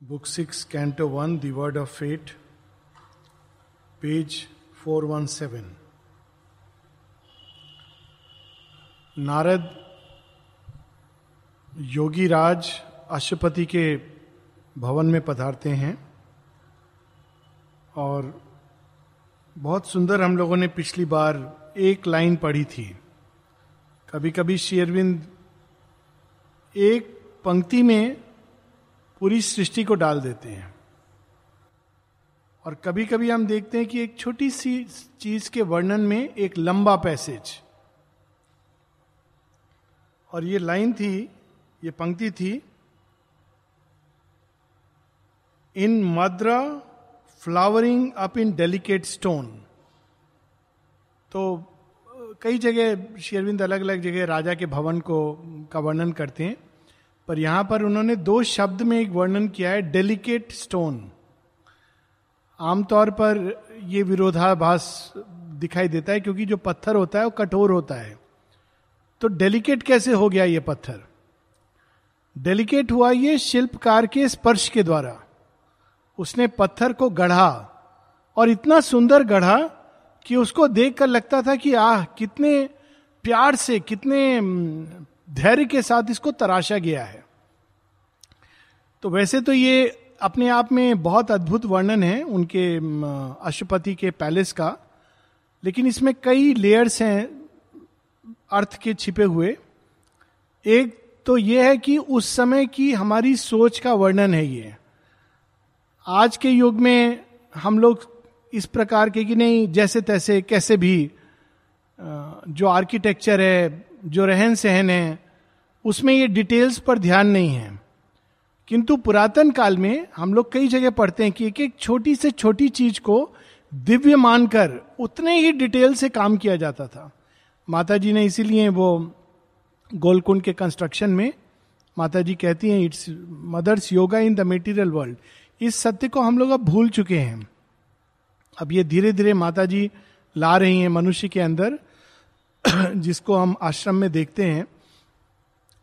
Book 6, Canto 1, The Word of Fate, page 417. Narad योगी राज अशुपति के भवन में पधारते हैं और बहुत सुंदर हम लोगों ने पिछली बार एक लाइन पढ़ी थी कभी कभी शेरविंद एक पंक्ति में पूरी सृष्टि को डाल देते हैं। और कभी कभी हम देखते हैं कि एक छोटी सी चीज़ के वर्णन में एक लंबा पैसेज। और ये लाइन थी, ये पंक्ति थी, in Madra flowering up in delicate stone. तो कई जगह शेरविंद अलग अलग जगह राजा के भवन को का वर्णन करते हैं। पर यहाँ पर उन्होंने दो शब्द में एक वर्णन किया है डेलिकेट स्टोन आमतौर पर यह विरोधाभास दिखाई देता है क्योंकि जो पत्थर होता है वो कठोर होता है। तो डेलिकेट कैसे हो गया ये पत्थर? डेलिकेट हुआ ये शिल्पकार के स्पर्श के द्वारा। उसने पत्थर को गढ़ा और इतना सुंदर गढ़ा कि उसको देखकर लगता था कि, आह, कितने प्यार से, कितने धैर्य के साथ इसको तराशा गया है। तो वैसे तो ये अपने आप में बहुत अद्भुत वर्णन है उनके अशुपति के पैलेस का, लेकिन इसमें कई लेयर्स हैं अर्थ के छिपे हुए। एक तो यह है कि उस समय की हमारी सोच का वर्णन है ये। आज के युग में हम लोग इस प्रकार के कि नहीं, जैसे तैसे, कैसे भी जो आर्किटेक्चर है जो रहन सहन है, उसमें ये डिटेल्स पर ध्यान नहीं है। किंतु पुरातन काल में हम लोग कई जगह पढ़ते हैं कि एक एक छोटी से छोटी चीज़ को दिव्य मानकर उतने ही डिटेल से काम किया जाता था। माता जी ने इसीलिए वो गोलकुंड के कंस्ट्रक्शन में माता जी कहती हैं it's mother's yoga in the material world इस सत्य को हम लोग अब भूल चुके हैं। अब ये धीरे धीरे माता जी ला रही हैं मनुष्य के अंदर। जिसको हम आश्रम में देखते हैं,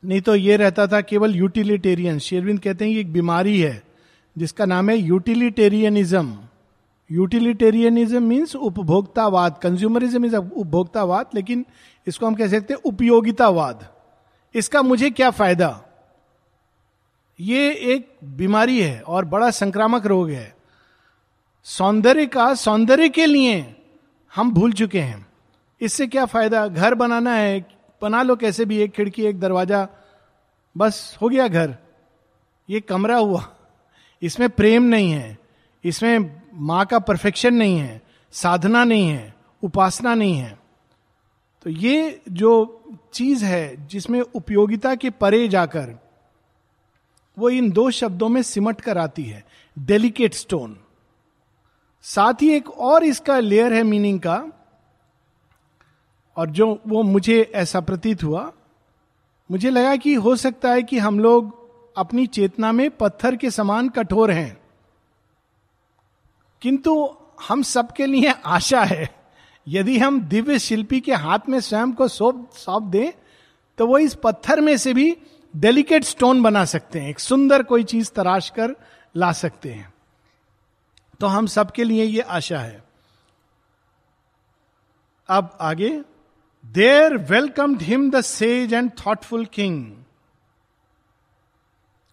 नहीं तो ये रहता था केवल यूटिलिटेरियन शेरविंद कहते हैं, ये एक बीमारी है, जिसका नाम है यूटिलिटेरियनिज्म यूटिलिटेरियनिज्म मीन्स उपभोक्तावाद। कंज्यूमरिज्म इज़ उपभोक्तावाद, लेकिन इसको हम कह सकते हैं उपयोगितावाद। इसका मुझे क्या फ़ायदा? ये एक बीमारी है और बड़ा संक्रामक रोग है। सौंदर्य का सौंदर्य के लिए हम भूल चुके हैं। इससे क्या फ़ायदा? घर बनाना है, बना लो कैसे भी, एक खिड़की, एक दरवाज़ा। बस, हो गया घर। ये कमरा हुआ। इसमें प्रेम नहीं है। इसमें माँ का परफेक्शन नहीं है। साधना नहीं है। उपासना नहीं है। तो ये जो चीज़ है, जिसमें उपयोगिता के परे जाकर, वो इन दो शब्दों में सिमट कर आती है। डेलिकेट स्टोन साथ ही एक और इसका लेयर है मीनिंग का। और जो वो मुझे ऐसा प्रतीत हुआ, मुझे लगा कि हो सकता है कि हम लोग अपनी चेतना में पत्थर के समान कठोर हैं। किंतु हम सबके लिए आशा है, यदि हम दिव्य शिल्पी के हाथ में स्वयं को सौंप सौंप दें तो वो इस पत्थर में से भी डेलिकेट स्टोन बना सकते हैं, एक सुंदर कोई चीज़ तराश कर ला सकते हैं। तो हम सबके लिए ये आशा है। अब आगे there welcomed him the sage and thoughtful king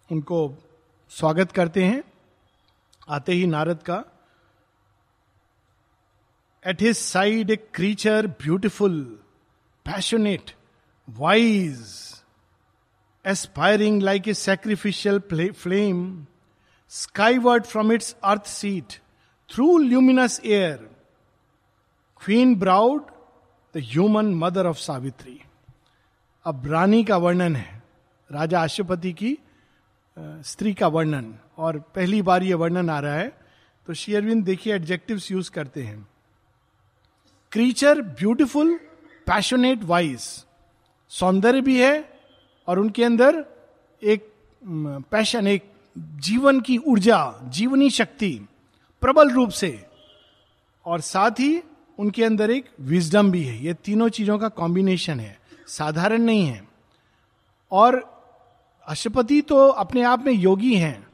उनको स्वागत करते हैं, आते ही नारद का। At his side a creature beautiful passionate wise aspiring like a sacrificial flame skyward from its earth seat through luminous air queen browed the human mother of Savitri अब रानी का वर्णन है, राजा अशुपति की स्त्री का वर्णन। और पहली बार यह वर्णन आ रहा है तो शेयरविंद देखिए एडजेक्टिव्स यूज़ करते हैं। क्रीचर ब्यूटिफुल पैशनेट वाइज सौंदर्य भी है, और उनके अंदर एक पैशन एक जीवन की ऊर्जा, जीवनी शक्ति प्रबल रूप से। और साथ ही उनके अंदर एक विजडम भी है। ये तीनों चीज़ों का कॉम्बिनेशन है। साधारण नहीं है। और अशुपति तो अपने आप में योगी हैं।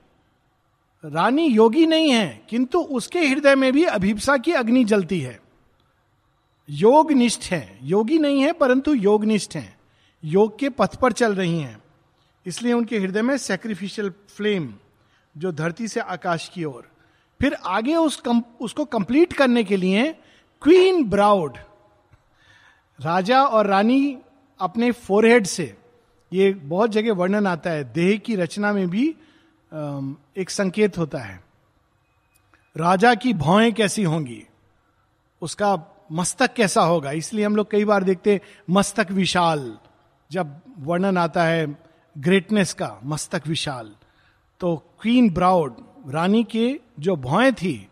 रानी योगी नहीं है किंतु उसके हृदय में भी अभिप्सा की अग्नि जलती है। योग निष्ठ है। योगी नहीं है परंतु योग निष्ठ है। योग के पथ पर चल रही हैं। इसलिए उनके हृदय में सेक्रीफिशियल फ्लेम जो धरती से आकाश की ओर। फिर आगे उस कम, उसको कंप्लीट करने के लिए क्वीन ब्राउड, राजा और रानी अपने फोरहेड से, ये बहुत जगह वर्णन आता है, देह की रचना में भी एक संकेत होता है। राजा की भौएँ कैसी होंगी? उसका मस्तक कैसा होगा? इसलिए हम लोग कई बार देखते मस्तक विशाल, जब वर्णन आता है ग्रेटनेस का, मस्तक विशाल। तो क्वीन ब्राउड, रानी के जो भौएँ थी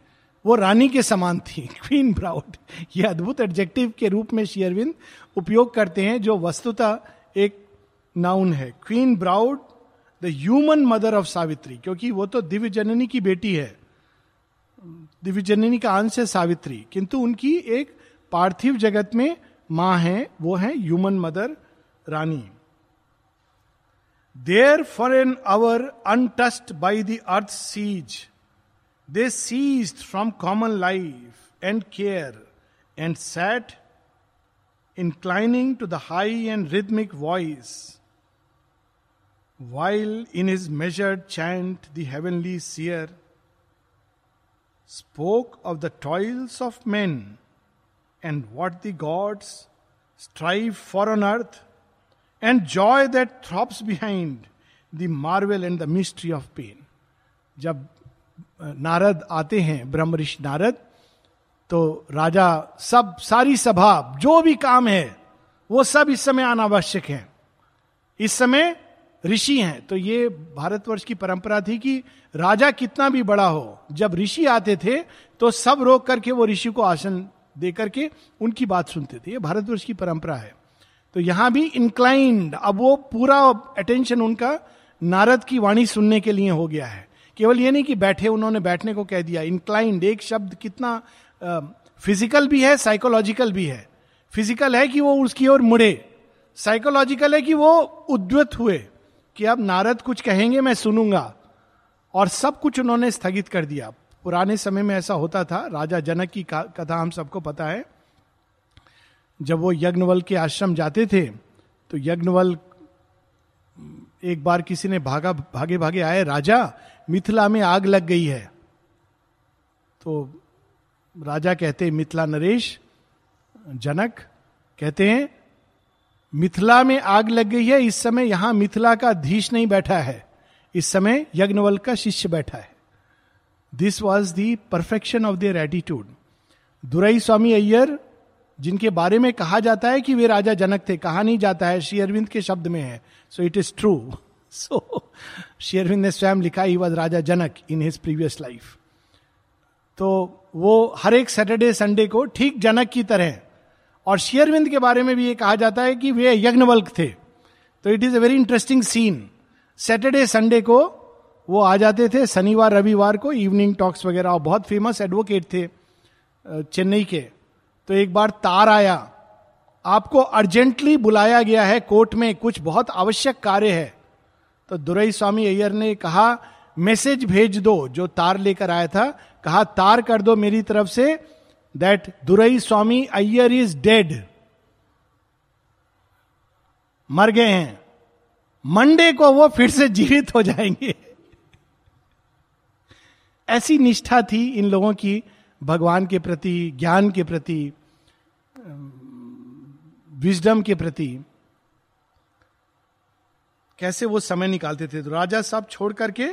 वो रानी के समान थी। क्वीन ब्राउड ये अद्भुत एडजेक्टिव के रूप में शेयरविंद उपयोग करते हैं, जो वस्तुतः एक नाउन है। Queen browed the human mother of Savitri क्योंकि वो तो दिव्य जननी की बेटी है। दिव्य जननी का अंश है सावित्री किंतु उनकी एक पार्थिव जगत में माँ है, वो है human mother Rani. There for an hour untouched by the earth cease They ceased from common life and care and sat inclining to the high and rhythmic voice, while in his measured chant the heavenly seer spoke of the toils of men and what the gods strive for on earth, and joy that throbs behind the marvel and the mystery of pain. जब नारद आते हैं, ब्रह्म ऋषि नारद तो राजा सब, सारी सभा, जो भी काम है, वो सब इस समय अनावश्यक है। इस समय ऋषि हैं। तो ये भारतवर्ष की परंपरा थी कि राजा कितना भी बड़ा हो, जब ऋषि आते थे तो सब रोक करके वो ऋषि को आसन दे करके उनकी बात सुनते थे। ये भारतवर्ष की परंपरा है। तो यहाँ भी इंक्लाइंड अब वो पूरा अटेंशन उनका नारद की वाणी सुनने के लिए हो गया है। केवल ये नहीं कि बैठे उन्होंने बैठने को कह दिया इंक्लाइंड एक शब्द कितना फ़िज़िकल भी है साइकोलॉजिकल भी है। फ़िज़िकल है कि वो उसकी ओर मुड़े साइकोलॉजिकल है कि वो उद्वत हुए, कि अब नारद कुछ कहेंगे मैं सुनूँगा। और सब कुछ उन्होंने स्थगित कर दिया। पुराने समय में ऐसा होता था, राजा जनक की कथा हम सबको पता है। जब वो यज्ञवल के आश्रम जाते थे तो यज्ञवल एक बार किसी ने भागा भागे भागे आए, राजा मिथिला में आग लग गई है। तो राजा कहते मिथिला नरेश, जनक कहते हैं, मिथिला में आग लग गई है, इस समय यहाँ मिथिला का धीश नहीं बैठा है। इस समय यज्ञवल का शिष्य बैठा है। This was the perfection of their attitude Durai Swami Iyer, जिनके बारे में कहा जाता है कि वे राजा जनक थे, कहा नहीं जाता है, श्री अरविंद के शब्द में है। So it is true so Shri Aurobindo ने स्वयं लिखा ही was Raja Janak in his previous life तो वो हर एक सैटरडे संडे को ठीक जनक की तरह और शेयरविंद के बारे में भी ये कहा जाता है कि वे यज्ञवल्क थे। तो it is a very interesting scene Saturday Sunday को वो आ जाते थे, शनिवार, रविवार को इवनिंग टॉक्स वगैरह। और बहुत फ़ेमस एडवोकेट थे चेन्नई के। तो एक बार तार आया। आपको अर्जेंटली बुलाया गया है कोर्ट में। कुछ बहुत आवश्यक कार्य है। तो दुरई स्वामी अय्यर ने कहा मैसेज भेज दो, जो तार लेकर आया था। कहा, तार कर दो मेरी तरफ़ से that Durai Swami Iyer is dead मर गए हैं। मंडे को वो फिर से जीवित हो जाएँगे। ऐसी निष्ठा थी इन लोगों की, भगवान के प्रति, ज्ञान के प्रति विजडम के प्रति। कैसे वो समय निकालते थे? तो राजा साहब छोड़ करके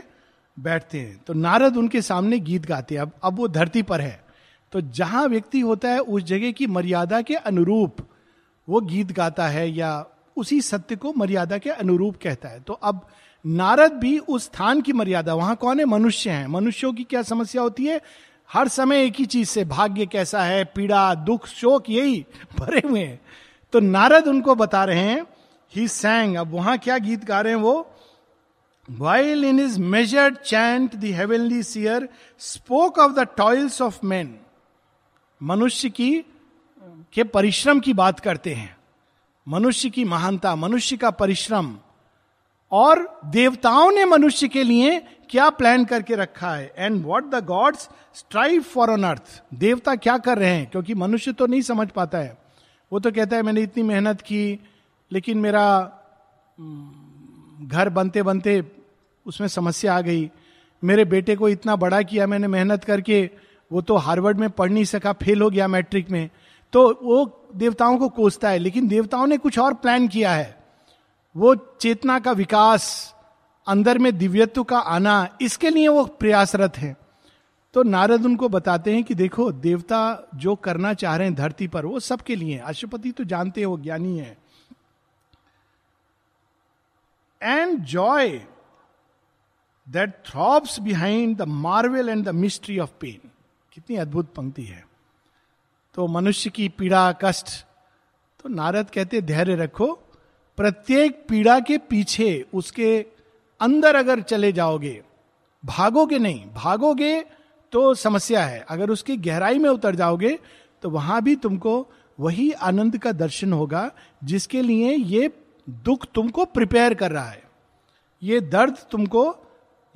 बैठते हैं। तो नारद उनके सामने गीत गाते हैं। अब अब वो धरती पर है। तो जहाँ व्यक्ति होता है, उस जगह की मर्यादा के अनुरूप वो गीत गाता है या उसी सत्य को मर्यादा के अनुरूप कहता है। तो अब नारद भी उस स्थान की मर्यादा, वहाँ कौन है? मनुष्य है। मनुष्यों की क्या समस्या होती है? हर समय एक ही चीज़ से, भाग्य कैसा है, पीड़ा, दुख, शोक, यही भरे हुए हैं। तो नारद उनको बता रहे हैं ही सैंग अब वहाँ क्या गीत गा रहे हैं वो? While in is measured chant the seer spoke of the toils of man मनुष्य की, के परिश्रम की बात करते हैं। मनुष्य की महानता, मनुष्य का परिश्रम। और देवताओं ने मनुष्य के लिए क्या प्लान करके रखा है? And what the gods strive for on earth देवता क्या कर रहे हैं? क्योंकि मनुष्य तो नहीं समझ पाता है। वो तो कहता है, मैंने इतनी मेहनत की लेकिन मेरा घर बनते बनते उसमें समस्या आ गई। मेरे बेटे को इतना बड़ा किया मैंने मेहनत करके, वो तो हार्वर्ड में पढ़ नहीं सका, फेल हो गया मैट्रिक में। तो वो देवताओं को कोसता है, लेकिन देवताओं ने कुछ और प्लान किया है। वो चेतना का विकास, अंदर में दिव्यत्व का आना, इसके लिए वो प्रयासरत है। तो नारद उनको बताते हैं कि देखो, देवता जो करना चाह रहे हैं धरती पर, वो सबके लिए अशुपति तो जानते हैं, ज्ञानी है। And joy that throbs behind the marvel and the mystery of pain कितनी अद्भुत पंक्ति है। तो मनुष्य की पीड़ा, कष्ट तो नारद कहते, धैर्य रखो। प्रत्येक पीड़ा के पीछे उसके अंदर अगर चले जाओगे, भागोगे नहीं, भागोगे तो समस्या है। अगर उसकी गहराई में उतर जाओगे तो वहाँ भी तुमको वही आनंद का दर्शन होगा, जिसके लिए ये दुख तुमको प्रिपेयर कर रहा है। ये दर्द तुमको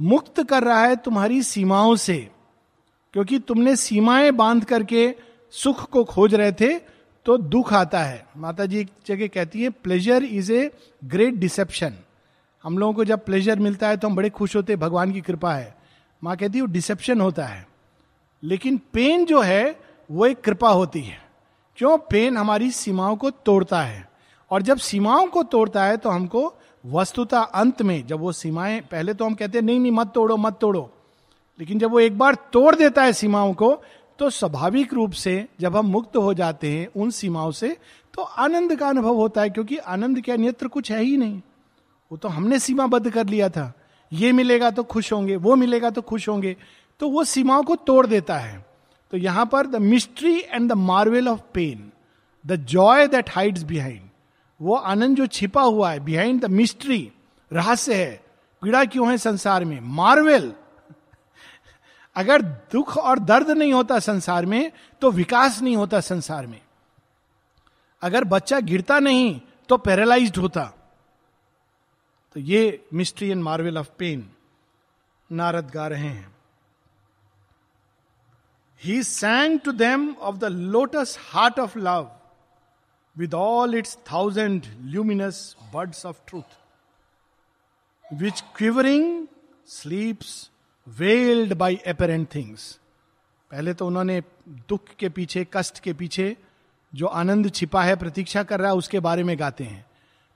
मुक्त कर रहा है तुम्हारी सीमाओं से। क्योंकि तुमने सीमाएँ बाँध करके सुख को खोज रहे थे तो दुख आता है। माता जी एक जगह कहती है pleasure is a great deception हम लोगों को जब प्लेजर मिलता है तो हम बड़े खुश होते भगवान की कृपा है। माँ कहती है, वो डिसेप्शन होता है। लेकिन पेन जो है, वो एक कृपा होती है। क्यों? पेन हमारी सीमाओं को तोड़ता है। और जब सीमाओं को तोड़ता है तो हमको वस्तुता अंत में, जब वो सीमाएँ, पहले तो हम कहते हैं, नहीं नहीं, मत तोड़ो मत तोड़ो। लेकिन जब वो एक बार तोड़ देता है सीमाओं को तो स्वाभाविक रूप से जब हम मुक्त हो जाते हैं उन सीमाओं से तो आनंद का अनुभव होता है, क्योंकि आनंद के अन्यत्र कुछ है ही नहीं। वो तो हमने सीमाबद्ध कर लिया था। ये मिलेगा तो खुश होंगे, वो मिलेगा तो खुश होंगे। तो वो सीमाओं को तोड़ देता है। तो यहाँ पर the mystery and the marvel of pain the joy that hides behind वो आनंद जो छिपा हुआ है बिहाइंड द मिस्ट्री रहस्य है, पीड़ा क्यों है संसार में? मार्वेल अगर दुख और दर्द नहीं होता संसार में तो विकास नहीं होता संसार में। अगर बच्चा गिरता नहीं तो पैरालाइज्ड होता। तो ये mystery and marvel of pain Narad गा रहे हैं। He sang to them of the lotus heart of love with all its thousand luminous birds of truth which quivering sleeps veiled by apparent things पहले तो उन्होंने दुख के पीछे, कष्ट के पीछे, जो आनंद छिपा है, प्रतीक्षा कर रहा है, उसके बारे में गाते हैं।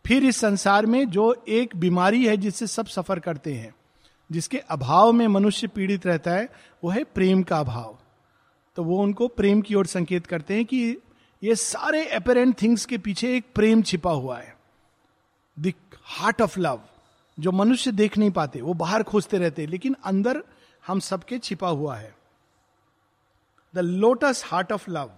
फिर इस संसार में जो एक बीमारी है, जिससे सब सफ़र करते हैं, जिसके अभाव में मनुष्य पीड़ित रहता है, वो है प्रेम का अभाव। तो वो उनको प्रेम की ओर संकेत करते हैं कि ये सारे अपेरेंट थिंग्स के पीछे एक प्रेम छिपा हुआ है। द हार्ट ऑफ़ लव जो मनुष्य देख नहीं पाते, वो बाहर खोजते रहते लेकिन अंदर हम सबके छिपा हुआ है। The lotus heart of love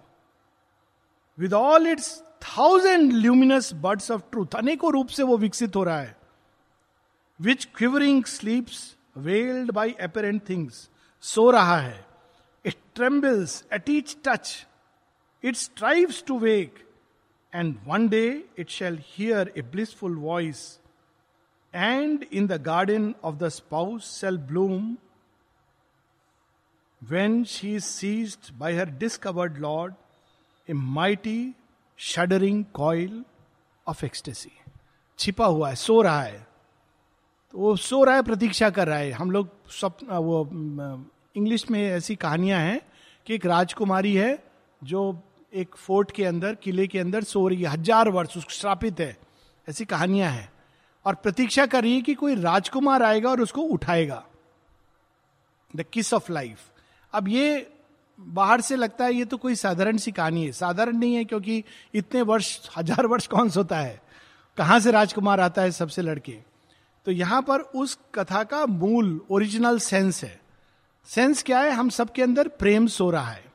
with all its thousand luminous birds of truth अनेकों रूप से वो विकसित हो रहा है। Which quivering sleeps veiled by apparent things सो रहा है। It trembles at each touch it strives to wake and one day it shall hear a blissful voice and in the garden of the spouse shall bloom when she is seized by her discovered lord a mighty shuddering coil of ecstasy छिपा हुआ है, सो रहा है। तो वो सो रहा है, प्रतीक्षा कर रहा है। हम लोग स्वप्न, वो इंग्लिश में ऐसी कहानियाँ हैं कि एक राजकुमारी है जो एक फोर्ट के अंदर, किले के अंदर सो रही है। हज़ार वर्ष श्रापित है। ऐसी कहानियाँ हैं। और प्रतीक्षा कर रही है कि कोई राजकुमार आएगा और उसको उठाएगा। द किस ऑफ़ लाइफ अब ये बाहर से लगता है, ये तो कोई साधारण सी कहानी है। साधारण नहीं है क्योंकि इतने वर्ष, हज़ार वर्ष कौन सोता है? कहाँ से राजकुमार आता है सबसे लड़के? तो यहाँ पर उस कथा का मूल ओरिजिनल सेंस है। सेंस क्या है? हम सबके अंदर प्रेम सो रहा है।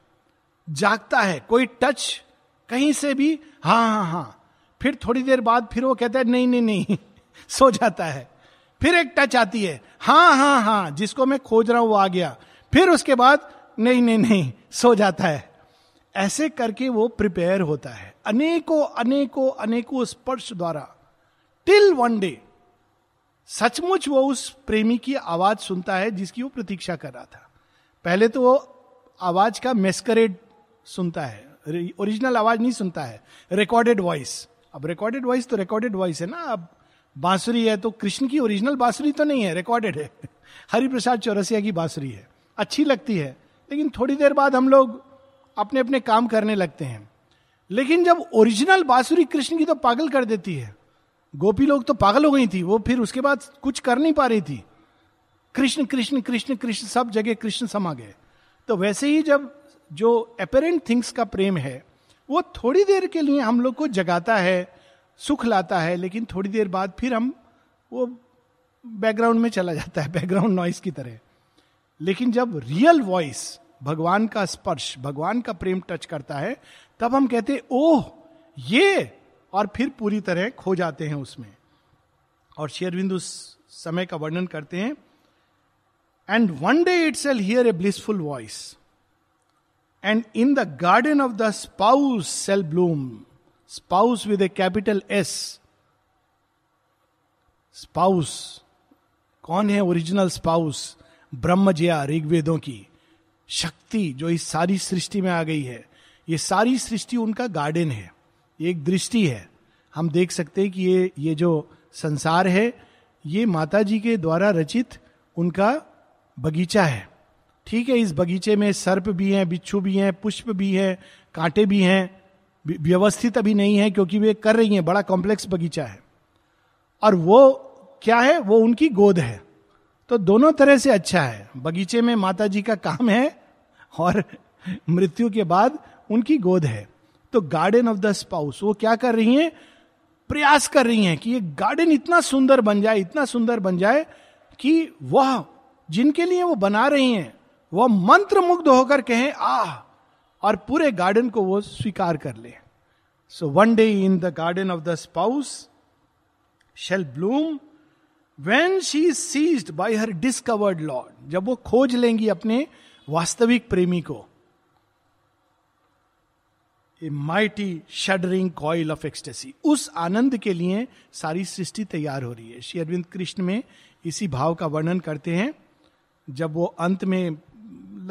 जागता है, कोई टच कहीं से भी हाँ हाँ हाँ। फिर थोड़ी देर बाद फिर वो कहता है, नहीं नहीं नहीं। सो जाता है। फिर एक टच आती है हाँ हाँ हाँ जिसको मैं खोज रहा हूँ, वो आ गया। फिर उसके बाद, नहीं नहीं नहीं। सो जाता है। ऐसे करके वो प्रिपेयर होता है। अनेकों अनेकों अनेकों स्पर्श द्वारा। टिल वन डे सचमुच वो उस प्रेमी की आवाज़ सुनता है जिसकी वो प्रतीक्षा कर रहा था। पहले तो वो आवाज़ का मेस्करेड सुनता है। ओरिजिनल आवाज़ नहीं सुनता है। रिकॉर्डेड वॉइस अब रिकॉर्डेड वॉइस तो रिकॉर्डेड वॉइस है ना। अब बांसुरी है तो कृष्ण की ओरिजिनल बांसुरी तो नहीं है रिकॉर्डेड है। हरिप्रसाद चौरसिया की बांसुरी है। अच्छी लगती है, लेकिन थोड़ी देर बाद हम लोग अपने अपने काम करने लगते हैं। लेकिन जब ओरिजिनल बांसुरी कृष्ण की तो पागल कर देती है। गोपी लोग तो पागल हो गई थी, वो फिर उसके बाद कुछ कर नहीं पा रही थी। कृष्ण कृष्ण कृष्ण कृष्ण, सब जगह कृष्ण समा गए। तो वैसे ही जब जो अपेरेंट थिंग्स का प्रेम है, वो थोड़ी देर के लिए हम लोग को जगाता है, सुख लाता है, लेकिन थोड़ी देर बाद फिर हम वो बैकग्राउंड में चला जाता है बैकग्राउंड नॉइस की तरह। लेकिन जब रियल वॉइस भगवान का स्पर्श, भगवान का प्रेम टच करता है, तब हम कहते हैं ओह, ये! और फिर पूरी तरह खो जाते हैं उसमें। और शेयरबिंदु समय का वर्णन करते हैं and one day it shall hear a blissful voice and in the garden of the spouse shall bloom spouse with a capital S spouse कौन है ओरिजिनल स्पाउस ब्रह्मजया ऋग्वेदों की शक्ति जो इस सारी सृष्टि में आ गई है। ये सारी सृष्टि उनका गार्डन है। एक दृष्टि है। हम देख सकते हैं कि ये ये जो संसार है, ये माता जी के द्वारा रचित उनका बगीचा है। ठीक है, इस बगीचे में सर्प भी हैं, बिच्छू भी हैं, पुष्प भी हैं, कांटे भी हैं व्यवस्थित अभी नहीं है क्योंकि वे कर रही हैं, बड़ा कॉम्प्लेक्स बगीचा है। और वो क्या है? वो उनकी गोद है। तो दोनों तरह से अच्छा है। बगीचे में माता जी का काम है और मृत्यु के बाद उनकी गोद है। तो गार्डन ऑफ़ द स्पाउस वो क्या कर रही हैं? प्रयास कर रही हैं कि ये गार्डन इतना सुंदर बन जाए, इतना सुंदर बन जाए कि वह, जिनके लिए वो बना रही हैं वह मंत्र मुग्ध होकर कहें, आह! और पूरे गार्डन को वो स्वीकार कर ले। So one day in the garden of the spouse shall bloom when she seized by her discovered lord जब वो खोज लेंगी अपने वास्तविक प्रेमी को। A mighty shuddering coil of ecstasy उस आनंद के लिए सारी सृष्टि तैयार हो रही है। श्री अरविंद कृष्ण में इसी भाव का वर्णन करते हैं। जब वो अंत में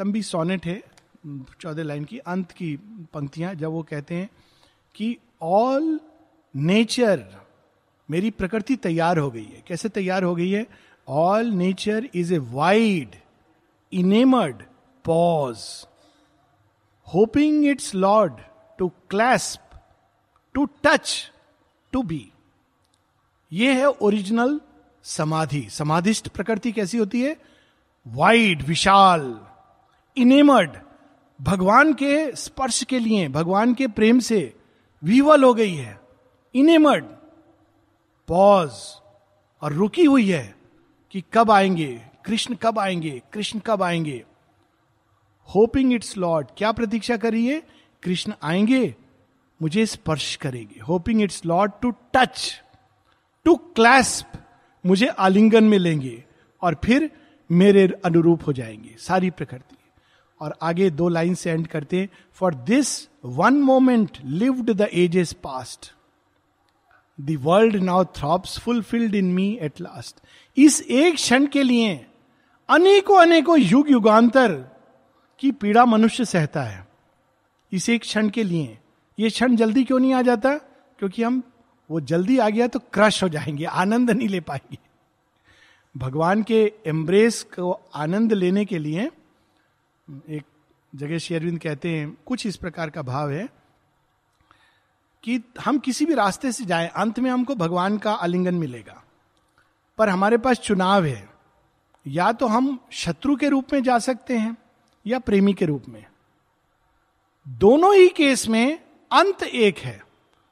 लंबी सोनेट है, चौदह लाइन की, अंत की पंक्तियाँ, जब वो कहते हैं कि ऑल नेचर मेरी प्रकृति तैयार हो गई है। कैसे तैयार हो गई है? All nature is a wide enamoured pause hoping its lord to clasp to touch to be ये है ओरिजिनल समाधि। समाधिस्ट प्रकृति कैसी होती है? वाइड विशाल। इनेमर्ड भगवान के स्पर्श के लिए, भगवान के प्रेम से विवल हो गई है। इनेमर्ड पॉज और रुकी हुई है कि कब आएँगे, कृष्ण कब आएँगे, कृष्ण कब आएँगे। होपिंग इट्स लॉर्ड क्या प्रतीक्षा करिए? कृष्ण आएँगे, मुझे स्पर्श करेंगे। Hoping its lord to touch to clasp मुझे आलिंगन में लेंगे और फिर मेरे अनुरूप हो जाएँगे। सारी प्रकृति। और आगे दो लाइन से एंड करते हैं for this one moment lived the ages past the world now throbs fulfilled in me at last इस एक क्षण के लिए अनेकों अनेकों युग, युगांतर की पीड़ा मनुष्य सहता है। इस एक क्षण के लिए। ये क्षण जल्दी क्यों नहीं आ जाता? क्योंकि हम, वो जल्दी आ गया तो क्रश हो जाएँगे, आनंद नहीं ले पाएँगे। भगवान के एम्ब्रेस को आनंद लेने के लिए एक जगह शेरविंद कहते हैं, कुछ इस प्रकार का भाव है कि हम किसी भी रास्ते से जाए, अंत में हमको भगवान का आलिंगन मिलेगा। पर हमारे पास चुनाव है। या तो हम शत्रु के रूप में जा सकते हैं, या प्रेमी के रूप में। दोनों ही केस में अंत एक है।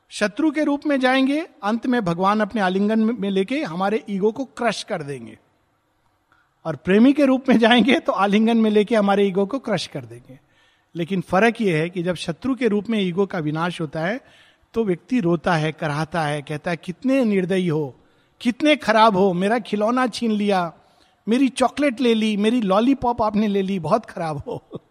शत्रु के रूप में जाएँगे, अंत में भगवान अपने आलिंगन में लेके हमारे ईगो को क्रश कर देंगे। और प्रेमी के रूप में जाएँगे तो आलिंगन में लेके हमारे ईगो को क्रश कर देंगे। लेकिन फ़र्क यह है कि जब शत्रु के रूप में ईगो का विनाश होता है तो व्यक्ति रोता है, कराहता है, कहता है, कितने निर्दयी हो, कितने खराब हो, मेरा खिलौना छीन लिया, मेरी चॉकलेट ले ली, मेरी लॉलीपॉप आपने ले ली, बहुत खराब हो।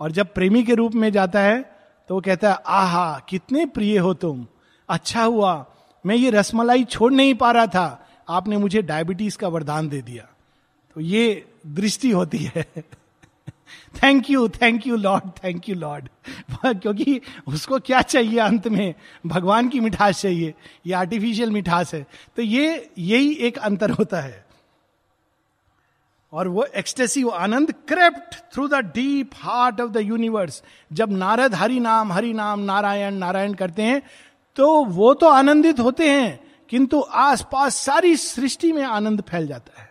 और जब प्रेमी के रूप में जाता है तो वो कहता है, आहा, कितने प्रिय हो तुम अच्छा हुआ, मैं ये रसमलाई छोड़ नहीं पा रहा था, आपने मुझे डायबिटीज़ का वरदान दे दिया। ये दृष्टि होती है। Thank you thank you lord thank you lord क्योंकि उसको क्या चाहिए अंत में? भगवान की मिठास चाहिए, ये आर्टिफिशियल मिठास है। तो ये, यही एक अंतर होता है। और वो एक्सटेसी वो आनंद crept through the deep heart of the universe जब नारद हरि नाम हरि नाम नारायण नारायण करते हैं तो वो तो आनंदित होते हैं, किंतु आसपास सारी सृष्टि में आनंद फैल जाता है।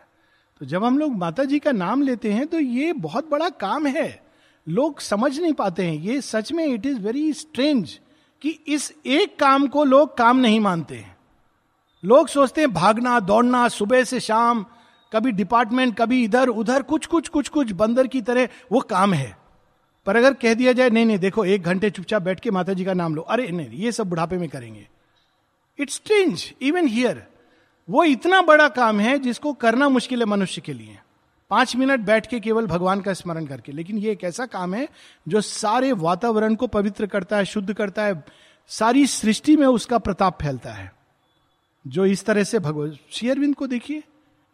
तो जब हम लोग माता जी का नाम लेते हैं तो ये बहुत बड़ा काम है। लोग समझ नहीं पाते हैं। ये सच में इट इज़ वेरी स्ट्रेंज कि इस एक काम को लोग काम नहीं मानते हैं। लोग सोचते हैं, भागना, दौड़ना, सुबह से शाम, कभी डिपार्टमेंट कभी इधर, उधर, कुछ कुछ कुछ कुछ, बंदर की तरह वो काम है। पर अगर कह दिया जाए, नहीं नहीं, देखो, एक घंटे चुपचाप बैठ के माता जी का नाम लो। अरे, नहीं, ये सब बुढ़ापे में करेंगे। इट्स स्ट्रेंज इवन हियर वो इतना बड़ा काम है जिसको करना मुश्किल है मनुष्य के लिए। पाँच मिनट बैठ के केवल भगवान का स्मरण करके। लेकिन ये एक ऐसा काम है जो सारे वातावरण को पवित्र करता है, शुद्ध करता है, सारी सृष्टि में उसका प्रताप फैलता है। जो इस तरह से भगवान, शेयरविंद को देखिए,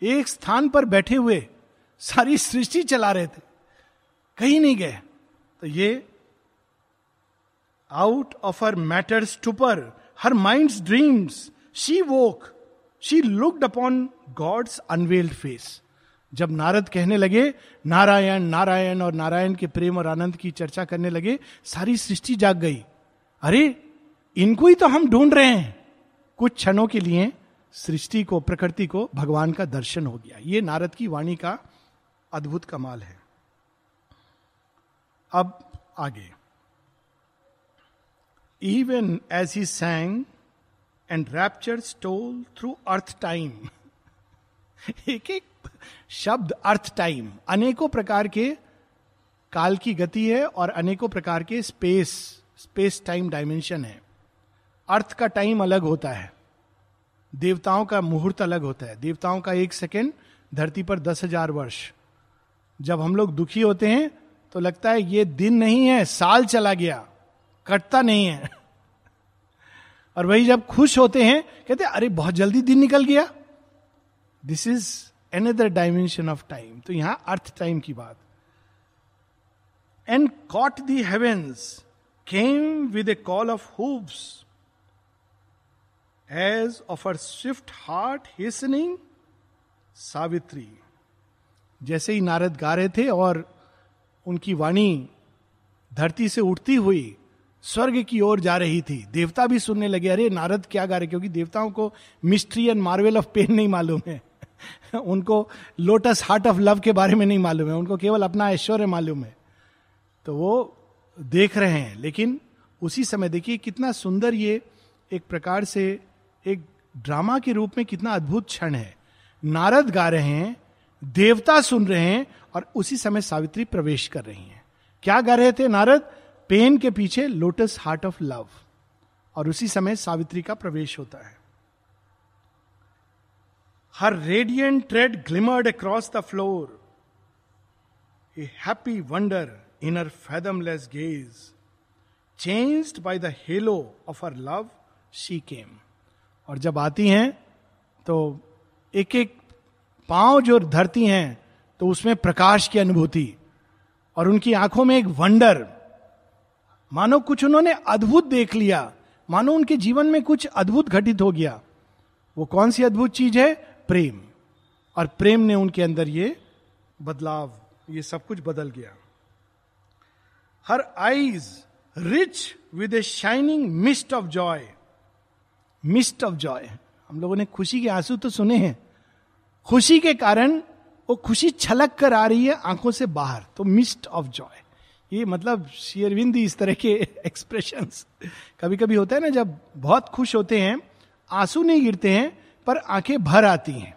एक स्थान पर बैठे हुए सारी सृष्टि चला रहे थे। कहीं नहीं गए। तो ये out of her matter stupor her mind dreams she woke she looked upon God's unveiled face जब नारद कहने लगे, नारायण नारायण, और नारायण के प्रेम और आनंद की चर्चा करने लगे, सारी सृष्टि जाग गई। अरे, इनको ही तो हम ढूंढ रहे हैं। कुछ क्षणों के लिए सृष्टि को, प्रकृति को भगवान का दर्शन हो गया। ये नारद की वाणी का अद्भुत कमाल है। अब आगे। Even as he sang and rapture stole through earth time एक एक शब्द अर्थ टाइम अनेकों प्रकार के काल की गति है और अनेकों प्रकार के स्पेस स्पेस टाइम डायमेंशन है। अर्थ का टाइम अलग होता है। देवताओं का मुहूर्त अलग होता है। देवताओं का एक सेकेंड धरती पर दस हज़ार वर्ष। जब हम लोग दुखी होते हैं तो लगता है ये दिन नहीं है, साल चला गया। कटता नहीं है। और वही जब खुश होते हैं, कहते अरे, बहुत जल्दी दिन निकल गया। This is another dimension of time तो यहाँ अर्थ टाइम की बात। And caught the heavens came with a call of hooves as of her swift heart hastening Savitri जैसे ही नारद गा रहे थे और उनकी वाणी धरती से उठती हुई स्वर्ग की ओर जा रही थी। देवता भी सुनने लगे, अरे, नारद क्या गा रहे? क्योंकि देवताओं को mystery and marvel of pain नहीं मालूम है। उनको लोटस हार्ट ऑफ़ लव के बारे में नहीं मालूम है। उनको केवल अपना ऐश्वर्य मालूम है। तो वो देख रहे हैं। लेकिन उसी समय देखिए कितना सुंदर ये एक प्रकार से एक ड्रामा के रूप में कितना अद्भुत क्षण है। नारद गा रहे हैं, देवता सुन रहे हैं और उसी समय सावित्री प्रवेश कर रही हैं। क्या गा रहे थे नारद? पेन के पीछे लोटस हार्ट ऑफ़ लव और उसी समय सावित्री का प्रवेश होता है। Her radiant tread glimmered across the floor a happy wonder in her fathomless gaze changed by the halo of her love she came और जब आती हैं तो एक एक पाँव जो धरती हैं तो उसमें प्रकाश की अनुभूति, और उनकी आँखों में एक वंडर मानो कुछ उन्होंने अद्भुत देख लिया। मानो उनके जीवन में कुछ अद्भुत घटित हो गया। वो कौन सी अद्भुत चीज़ है? प्रेम। और प्रेम ने उनके अंदर ये बदलाव, ये सब कुछ बदल गया। Her eyes rich with a shining mist of joy. Mist of joy. हम लोगों ने खुशी के आँसू तो सुने हैं। खुशी के कारण वो खुशी छलक कर आ रही है आँखों से बाहर। तो मिस्ट ऑफ़ जॉय। ये मतलब शेयरविंद इस तरह के एक्सप्रेशन कभी कभी होता है ना, जब बहुत खुश होते हैं, आँसू नहीं गिरते हैं, पर आँखें भर आती हैं।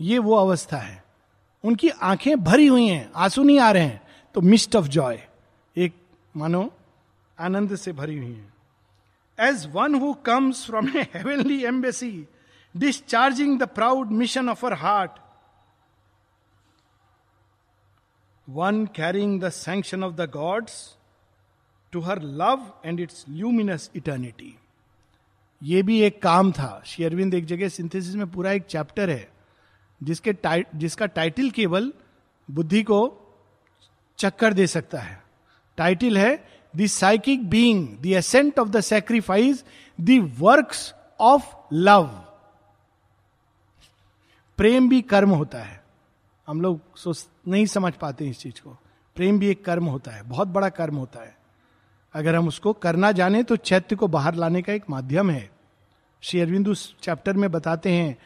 ये वो अवस्था है। उनकी आँखें भरी हुई हैं, आँसू नहीं आ रहे हैं। तो मिस्ट ऑफ़ जॉय एक मानो आनंद से भरी हुई है। As one who comes from a heavenly embassy discharging the proud mission of her heart one carrying the sanction of the gods to her love and its luminous eternity. ये भी एक काम था। शेयरविंद एक जगह सिंथेसिस में पूरा एक चैप्टर है जिसके टाइ, जिसका टाइटल केवल बुद्धि को चक्कर दे सकता है। टाइटल है the psychic being the ascent of the sacrifice the works of love प्रेम भी कर्म होता है। हम लोग सोच नहीं समझ पाते इस चीज़ को। प्रेम भी एक कर्म होता है, बहुत बड़ा कर्म होता है। अगर हम उसको करना जाने तो चैत्य को बाहर लाने का एक माध्यम है। श्री अरविंदु चैप्टर में बताते हैं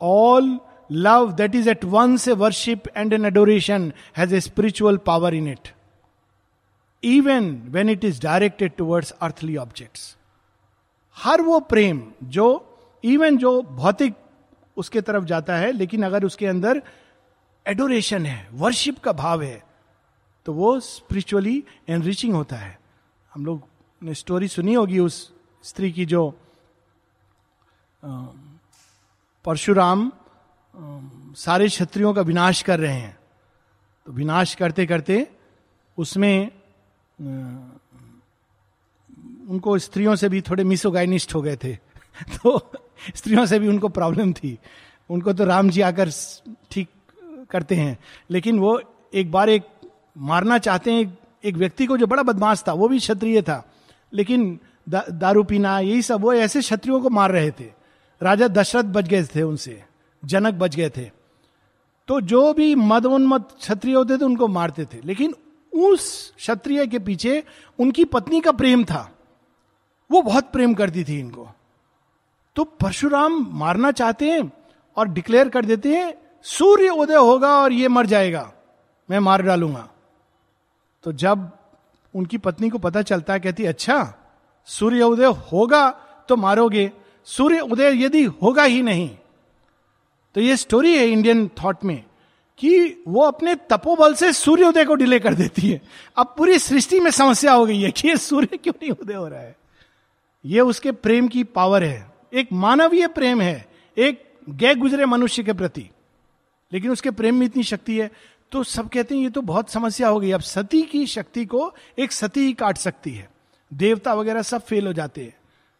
all love that is at once a worship and an adoration has a spiritual power in it even when it is directed towards earthly objects हर वो प्रेम जो इवन जो भौतिक उसके तरफ़ जाता है, लेकिन अगर उसके अंदर एडोरेशन है वर्शिप का भाव है तो वो स्पिरिचुअली एनरिचिंग होता है। हम लोग ने स्टोरी सुनी होगी उस स्त्री की जो परशुराम सारे क्षत्रियों का विनाश कर रहे हैं। तो विनाश करते करते उसमें उनको स्त्रियों से भी थोड़े मिसोगाइनिस्ट हो गए थे। तो स्त्रियों से भी उनको प्रॉब्लम थी। उनको तो राम जी आकर ठीक करते हैं। लेकिन वो एक बार एक मारना चाहते हैं एक व्यक्ति को जो बड़ा बदमाश था वो भी क्षत्रिय था। लेकिन दा, दारू पीना यही सब वो ऐसे क्षत्रियों को मार रहे थे। राजा दशरथ बच गए थे उनसे जनक बच गए थे। तो जो भी मद उन्मत क्षत्रिय होते थे उनको मारते थे। लेकिन उस क्षत्रिय के पीछे उनकी पत्नी का प्रेम था। वो बहुत प्रेम करती थी इनको। तो परशुराम मारना चाहते हैं और डिक्लेयर कर देते हैं सूर्य उदय होगा और ये मर जाएगा, मैं मार डालूँगा। तो जब उनकी पत्नी को पता चलता है, कहती अच्छा सूर्य उदय होगा तो मारोगे। सूर्य उदय यदि होगा ही नहीं। तो ये स्टोरी है इंडियन थॉट में कि वो अपने तपोबल से सूर्य उदय को डिले कर देती है। अब पूरी सृष्टि में समस्या हो गई है कि ये सूर्य क्यों नहीं उदय हो रहा है। ये उसके प्रेम की पावर है। एक मानवीय प्रेम है, एक गए गुजरे मनुष्य के प्रति। लेकिन उसके प्रेम में इतनी शक्ति है। तो सब कहते हैं, ये तो बहुत समस्या हो गई। अब सती की शक्ति को एक सती ही काट सकती है। देवता वगैरह सब फेल हो जाते हैं।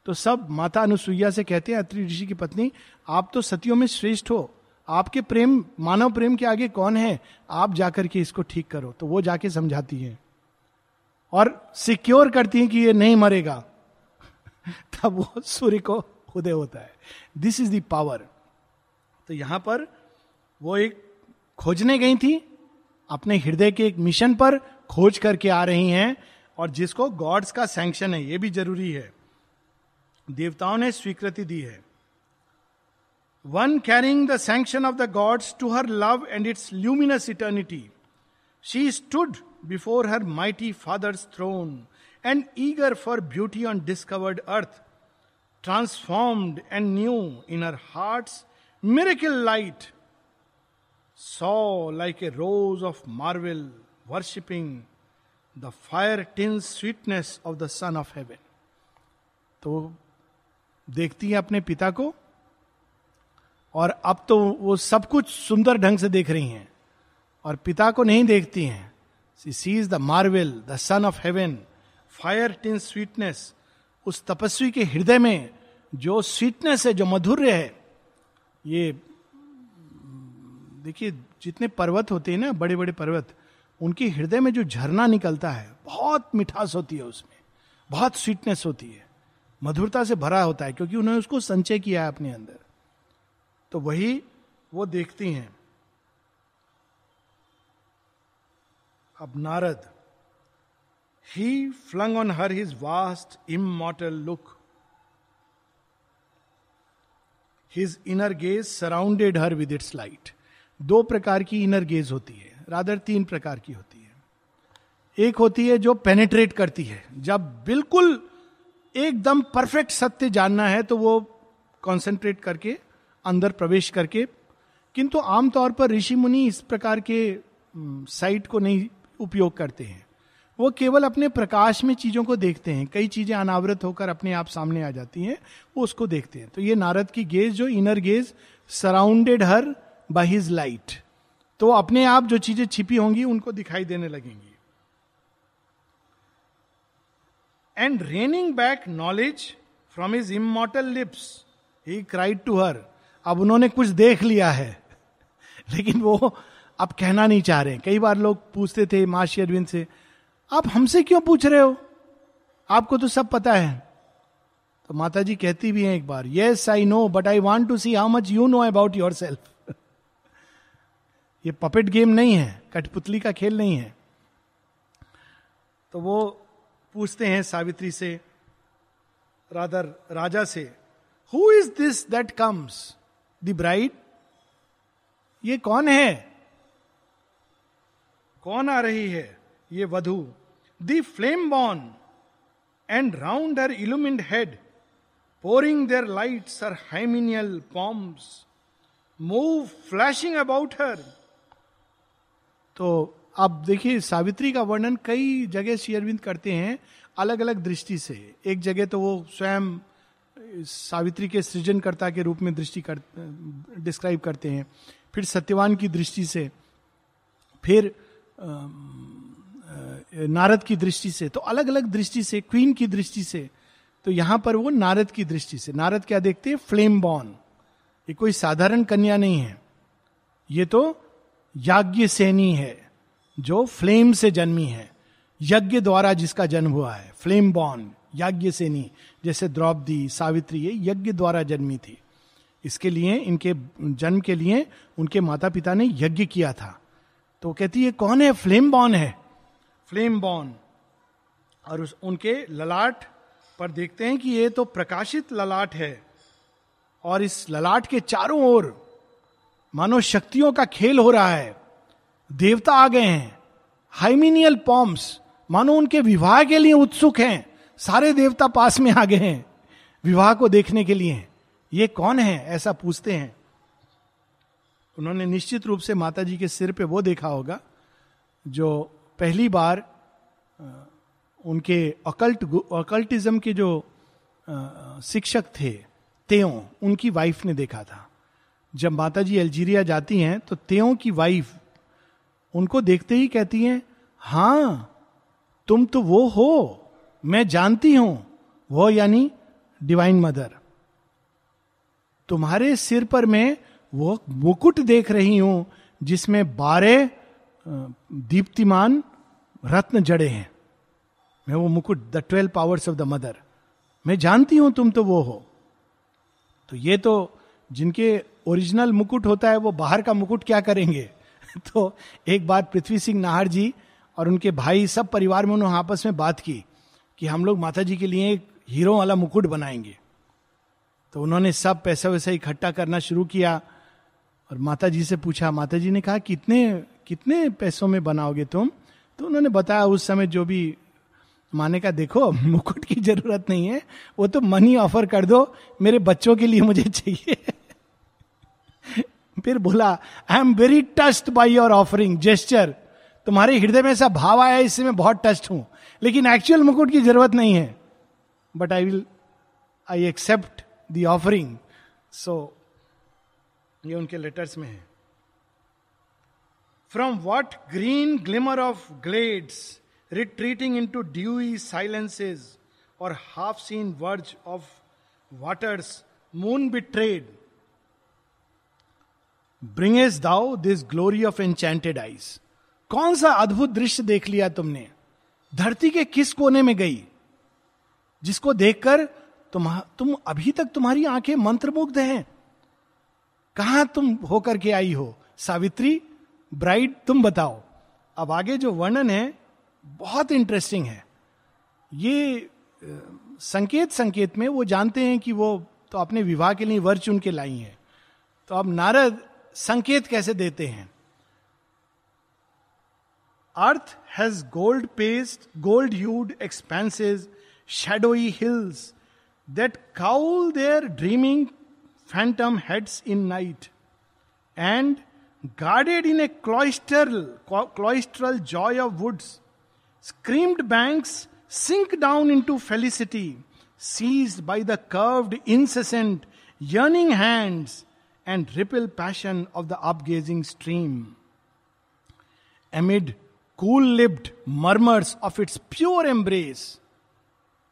तो सब माता अनुसुईया से कहते हैं, अत्रि ऋषि की पत्नी, आप तो सतियों में श्रेष्ठ हो। आपके प्रेम, मानव प्रेम के आगे कौन है? आप जाकर के इसको ठीक करो। तो वो जाके समझाती है और सिक्योर करती है कि ये नहीं मरेगा। तब वो सूर्य को उदय होता है। दिस इज़ दावर तो यहाँ पर वो एक खोजने गई थी, अपने हृदय के एक मिशन पर खोज करके आ रही हैं और जिसको गॉड्स का सैंक्शन है, ये भी ज़रूरी है। देवताओं ने स्वीकृति दी है। One carrying the sanction of the gods to her love and its luminous eternity she stood before her mighty father's throne and eager for beauty on discovered earth transformed and new in her heart's miracle light saw like a rose of marvel, worshipping the fire tinged sweetness of the Son of Heaven. तो देखती है अपने पिता को और अब तो वो सब कुछ सुंदर ढंग से देख रही हैं और पिता को नहीं देखती हैं she sees the marvel the sun of heaven fire tin sweetness उस तपस्वी के हृदय में जो स्वीटनेस है जो मधुर्य है ये देखिए, जितने पर्वत होते हैं ना बड़े बड़े पर्वत, उनके हृदय में जो झरना निकलता है, बहुत मिठास होती है उसमें, बहुत स्वीटनेस होती है। मधुरता से भरा होता है, क्योंकि उन्होंने उसको संचय किया है अपने अंदर। तो वही वो देखती हैं। अब Narad he flung on her his vast immortal look his inner gaze surrounded her with its light दो प्रकार की इनर गेज होती है रादर तीन प्रकार की होती है। एक होती है जो पेनेट्रेट करती है। जब बिल्कुल एकदम परफेक्ट सत्य जानना है तो वो कंसंट्रेट करके, अंदर प्रवेश करके, किंतु आमतौर पर ऋषि मुनि इस प्रकार के साइट को नहीं उपयोग करते हैं। वो केवल अपने प्रकाश में चीज़ों को देखते हैं। कई चीज़ें अनावृत होकर अपने आप सामने आ जाती हैं, वो उसको देखते हैं। तो ये नारद की गेज जो inner gaze surrounded her by his light तो अपने आप जो चीज़ें छिपी होंगी, उनको दिखाई देने लगेंगी। And reining back knowledge from his immortal lips he cried to her अब उन्होंने कुछ देख लिया है। लेकिन वो अब कहना नहीं चाह रहे कई बार लोग पूछते थे माशी अरविंद से, आप हमसे क्यों पूछ रहे हो? आपको तो सब पता है। तो माता जी कहती भी हैं एक बार yes I know but I want to see how much you know about yourself ये पपेट गेम नहीं है, कठपुतली का खेल नहीं है। तो वो पूछते हैं सावित्री से राधर राजा से who is this that comes the bride ये कौन है? कौन आ रही है? ये वधु the flame born and round her illumined head pouring their lights are hymeneal pomps move flashing about her तो आप देखिए, सावित्री का वर्णन कई जगह शेयरविंद करते हैं अलग अलग दृष्टि से। एक जगह तो वो स्वयं सावित्री के सृजनकर्ता के रूप में दृष्टि कर डिस्क्राइब करते हैं। फिर सत्यवान की दृष्टि से, फिर नारद की दृष्टि से तो अलग अलग दृष्टि से क्वीन की दृष्टि से तो यहाँ पर वो नारद की दृष्टि से। नारद क्या देखते हैं? फ्लेम बॉर्न ये कोई साधारण कन्या नहीं है। ये तो याज्ञ सेनी है, जो फ्लेम से जन्मी है। यज्ञ द्वारा जिसका जन्म हुआ है, फ्लेम बॉर्न याज्ञ सेनी जैसे द्रौपदी, सावित्री, ये यज्ञ द्वारा जन्मी थी। इसके लिए, इनके जन्म के लिए उनके माता पिता ने यज्ञ किया था। तो कहती है, कौन है फ्लेम बॉर्न है? Flame born. और उस, उनके ललाट पर देखते हैं कि ये तो प्रकाशित ललाट है। और इस ललाट के चारों ओर मानो शक्तियों का खेल हो रहा है। देवता आ गए हैं। हाइमिनियल पॉम्स मानो उनके विवाह के लिए उत्सुक हैं। सारे देवता पास में आ गए हैं। विवाह को देखने के लिए। ये कौन है? ऐसा पूछते हैं। उन्होंने निश्चित रूप से माता जी के सिर पे वो देखा होगा, जो पहली बार उनके अकल्ट अकल्टिज्म के जो शिक्षक थे तेओ उनकी वाइफ ने देखा था। जब माता जी अल्जीरिया जाती हैं तो तेओ की वाइफ उनको देखते ही कहती हैं, हाँ, तुम तो वो हो, मैं जानती हूँ, वो यानी डिवाइन मदर तुम्हारे सिर पर मैं वो मुकुट देख रही हूँ, जिसमें बारह दीप्तिमान रत्न जड़े हैं। मैं वो मुकुट the twelve powers of the mother मैं जानती हूँ तुम तो वो हो। तो ये तो जिनके ओरिजिनल मुकुट होता है वो बाहर का मुकुट क्या करेंगे? तो एक बार पृथ्वी सिंह नाहर जी और उनके भाई सब परिवार में उन्होंने आपस में बात की कि हम लोग माता जी के लिए एक हीरो वाला मुकुट बनाएँगे। तो उन्होंने सब पैसा वैसा इकट्ठा करना शुरू किया और माता जी से पूछा माता जी ने कहा कितने कितने पैसों में बनाओगे तुम? तो उन्होंने बताया उस समय जो भी माने का देखो मुकुट की ज़रूरत नहीं है वो तो मनी ऑफ़र कर दो मेरे बच्चों के लिए मुझे चाहिए। फिर बोला I am very touched by your offering gesture तुम्हारे हृदय में ऐसा भाव आया इससे मैं बहुत टस्ट हूँ। लेकिन एक्चुअल मुकुट की ज़रूरत नहीं है। But I will I accept the offering so ये उनके लेटर्स में है। From what green glimmer of glades retreating into dewy silences or half seen verge of waters, moon betrayed. Bringest thou this glory of enchanted eyes? कौन सा अद्भुत दृश्य देख लिया तुमने? धरती के किस कोने में गई? जिसको देखकर तुम तुम अभी तक तुम्हारी आँखें मंत्रमुग्ध हैं। कहा तुम होकर के आई हो? सावित्री, ब्राइड, तुम बताओ। अब आगे जो वर्णन है, बहुत इंटरेस्टिंग है। ये संकेत संकेत में वो जानते हैं कि वो तो अपने विवाह के लिए वर चुन के लाई हैं। तो अब नारद संकेत कैसे देते हैं? Earth has gold past gold hued expenses shadowy hills that cowl their dreaming phantom heads in night and guarded in a cloister cloistral joy of woods Screamed banks sink down into felicity, seized by the curved, incessant, yearning hands and ripple passion of the upgazing stream. Amid cool lipped murmurs of its pure embrace,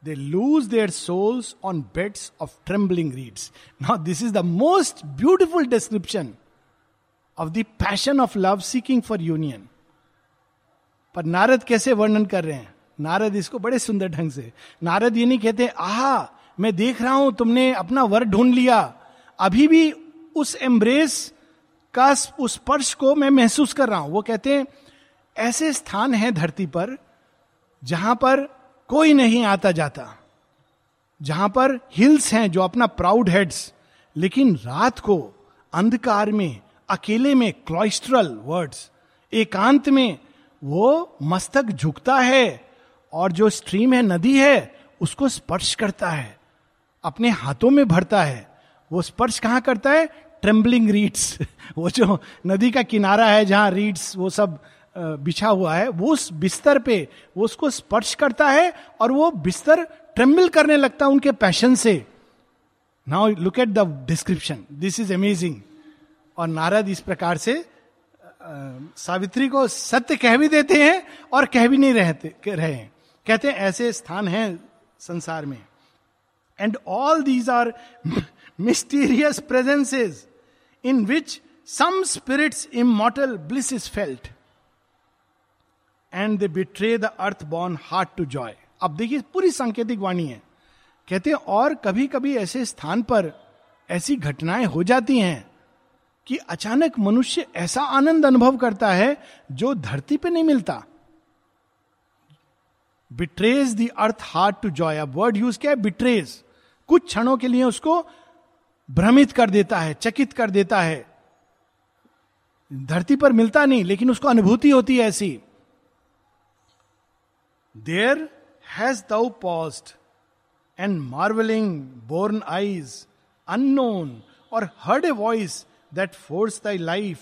they lose their souls on beds of trembling reeds. Now, this is the most beautiful description of the passion of love seeking for union. पर नारद कैसे वर्णन कर रहे हैं नारद इसको बड़े सुंदर ढंग से नारद ये नहीं कहते आहा मैं देख रहा हूँ तुमने अपना वर ढूंढ लिया अभी भी उस एम्ब्रेस का उस स्पर्श को मैं महसूस कर रहा हूँ। वो कहते हैं, ऐसे स्थान है धरती पर जहाँ पर कोई नहीं आता जाता, जहाँ पर हिल्स हैं जो अपना प्राउड हेड्स, लेकिन रात को अंधकार में, अकेले में क्लॉइस्ट्रल वर्ड्स, एकांत में वो मस्तक झुकता है और जो स्ट्रीम है, नदी है, उसको स्पर्श करता है, अपने हाथों में भरता है। वो स्पर्श कहाँ करता है? ट्रेम्बलिंग रीड्स वो जो नदी का किनारा है जहाँ रीड्स वो सब बिछा हुआ है, वो उस बिस्तर पे, वो उसको स्पर्श करता है और वो बिस्तर ट्रेम्बल करने लगता है उनके पैशन से। Now look at the description this is amazing और नारद इस प्रकार से सावित्री को सत्य कह भी देते हैं और कह भी नहीं रहते रहे हैं। कहते हैं, ऐसे स्थान हैं संसार में। And all these are mysterious presences in which some spirits immortal bliss is felt and they betray the earth born heart to joy अब देखिए, पूरी सांकेतिक वाणी है। कहते हैं, और कभी कभी ऐसे स्थान पर ऐसी घटनाएँ हो जाती हैं कि अचानक मनुष्य ऐसा आनंद अनुभव करता है जो धरती पे नहीं मिलता। Betrays the earth heart to joy अब वर्ड यूज़ किया है? बिट्रेज कुछ क्षणों के लिए उसको भ्रमित कर देता है, चकित कर देता है। धरती पर मिलता नहीं, लेकिन उसको अनुभूति होती है ऐसी। There has thou passed and marvelling borne eyes unknown और heard a voice that forced thy life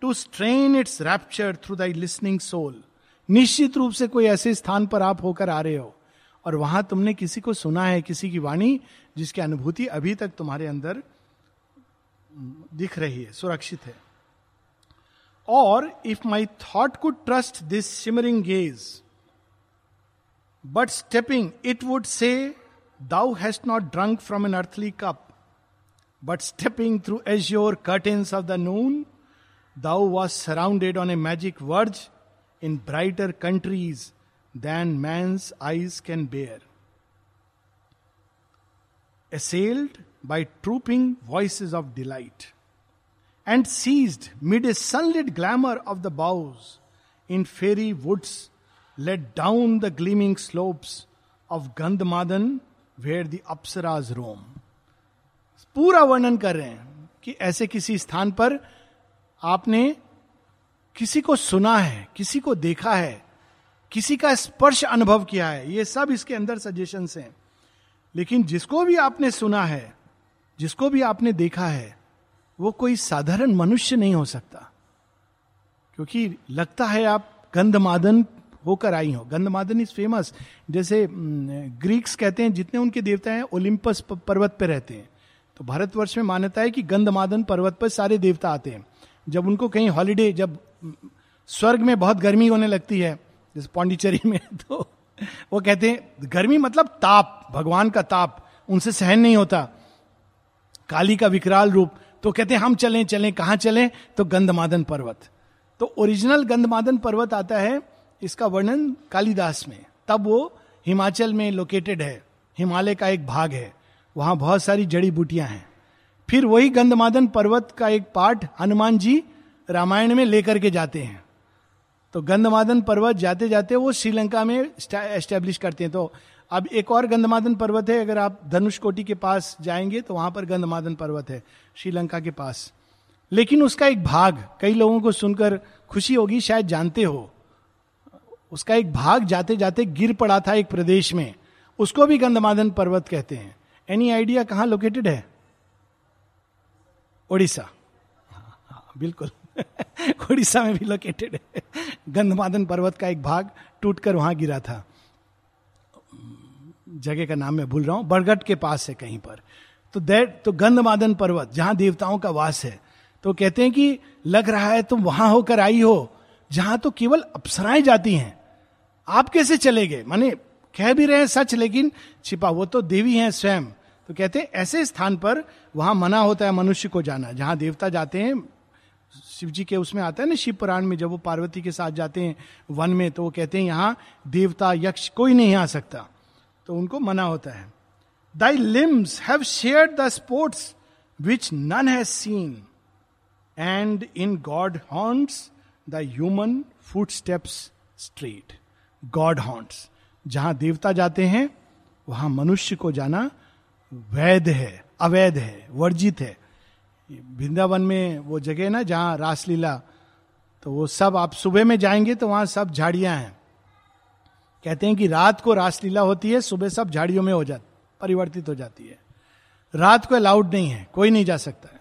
to strain its rapture through thy listening soul निश्चित रूप से कोई ऐसे स्थान पर आप होकर आ रहे हो। और वहाँ तुमने किसी को सुना है, किसी की वाणी जिसकी अनुभूति अभी तक तुम्हारे अंदर दिख रही है, सुरक्षित है। और if my thought could trust this simmering gaze but stepping it would say thou has not drunk from an earthly cup but stepping through azure curtains of the noon thou was surrounded on a magic verge in brighter countries than man's eyes can bear. Assailed by trooping voices of delight, and seized mid a sunlit glamour of the boughs, in fairy woods, led down the gleaming slopes of Gandhamadan, where the Apsaras roam. पूरा वर्णन कर रहे हैं कि ऐसे किसी स्थान पर आपने किसी को सुना है किसी को देखा है किसी का स्पर्श अनुभव किया है, ये सब इसके अंदर सजेशन हैं। लेकिन जिसको भी आपने सुना है, जिसको भी आपने देखा है, वो कोई साधारण मनुष्य नहीं हो सकता। क्योंकि लगता है आप गंधमादन होकर आई हो। गंधमादन इज़ फ़ेमस जैसे ग्रीक्स कहते हैं, जितने उनके देवता हैं ओलिम्पस पर्वत पर रहते हैं। तो भारतवर्ष में मान्यता है कि गंधमादन पर्वत पर सारे देवता आते हैं। जब उनको कहीं हॉलीडे जब स्वर्ग में बहुत गर्मी होने लगती है जैसे पांडिचेरी में तो वो कहते हैं, गर्मी मतलब ताप, भगवान का ताप, उनसे सहन नहीं होता। काली का विकराल रूप तो कहते हैं, हम चलें चलें, कहाँ चलें? तो गंधमादन पर्वत। तो ओरिजिनल गंधमादन पर्वत आता है, इसका वर्णन कालिदास में। तब वो हिमाचल में लोकेटेड है, हिमालय का एक भाग है, वहाँ बहुत सारी जड़ी बूटियाँ हैं। फिर वही गंधमादन पर्वत का एक पार्ट हनुमान जी रामायण में लेकर के जाते हैं। तो गंधमादन पर्वत जाते जाते वो श्रीलंका में एस्टेब्लिश करते हैं। तो अब एक और गंधमादन पर्वत है अगर आप धनुष कोटि के पास जाएँगे तो वहाँ पर गंधमादन पर्वत है श्रीलंका के पास। लेकिन उसका एक भाग कई लोगों को सुनकर खुशी होगी शायद जानते हो। उसका एक भाग जाते जाते गिर पड़ा था एक प्रदेश में। उसको भी गंधमादन पर्वत कहते हैं। एनी आइडिया कहाँ लोकेटेड है? ओडिशा। हाँ, हाँ, बिल्कुल। उड़ीसा में भी लोकेटेड है। गंधमादन पर्वत का एक भाग टूटकर वहाँ गिरा था। जगह का नाम मैं भूल रहा हूँ। बरगट के पास है कहीं पर। तो दैट तो गंधमादन पर्वत, जहाँ देवताओं का वास है। तो कहते हैं कि लग रहा है तुम वहाँ होकर आई हो, जहाँ तो केवल अप्सराएँ जाती हैं। आप कैसे चले गए? माने कह भी रहे हैं सच, लेकिन छिपा, वो तो देवी हैं स्वयं। तो कहते हैं ऐसे स्थान पर वहाँ मना होता है मनुष्य को जाना, जहाँ देवता जाते हैं शिव जी के उसमें आता है ना शिव पुराण में, जब वो पार्वती के साथ जाते हैं वन में तो वो कहते हैं, यहाँ देवता यक्ष कोई नहीं आ सकता। तो उनको मना होता है। Thy limbs have shared the sports which none has seen and in god haunts the human foot steps street god haunts जहाँ देवता जाते हैं, वहाँ मनुष्य को जाना वैध है, अवैध है, वर्जित है। वृंदावन में वो जगह ना, जहाँ रासलीला तो वो सब आप सुबह में जाएँगे तो वहाँ सब झाड़ियाँ हैं। कहते हैं कि रात को रासलीला होती है, सुबह सब झाड़ियों में हो जाती, परिवर्तित हो जाती है। रात को अलाउड नहीं है, कोई नहीं जा सकता है।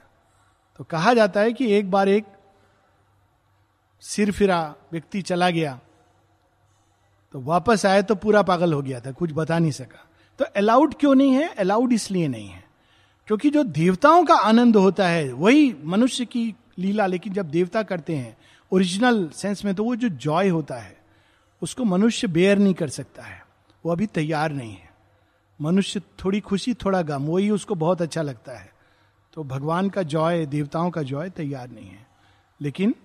तो कहा जाता है कि एक बार एक सिर फिरा व्यक्ति चला गया तो वापस आए तो पूरा पागल हो गया था, कुछ बता नहीं सका। तो अलाउड क्यों नहीं है? अलाउड इसलिए नहीं है। क्योंकि जो देवताओं का आनंद होता है, वही मनुष्य की लीला, लेकिन जब देवता करते हैं ओरिजिनल सेंस में तो वो जो जॉय होता है, उसको मनुष्य बेयर नहीं कर सकता है। वो अभी तैयार नहीं है। मनुष्य थोड़ी खुशी, थोड़ा गम वही उसको बहुत अच्छा लगता है। तो भगवान का जॉय देवताओं का जॉय तैयार नहीं है। लेकिन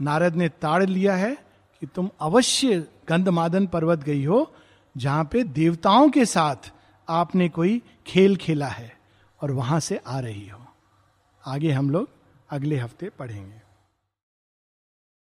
नारद ने ताड़ लिया है कि तुम अवश्य गंधमादन पर्वत गई हो, जहाँ पे देवताओं के साथ आपने कोई खेल खेला है। और वहाँ से आ रही हो। आगे हम लोग अगले हफ़्ते पढ़ेंगे।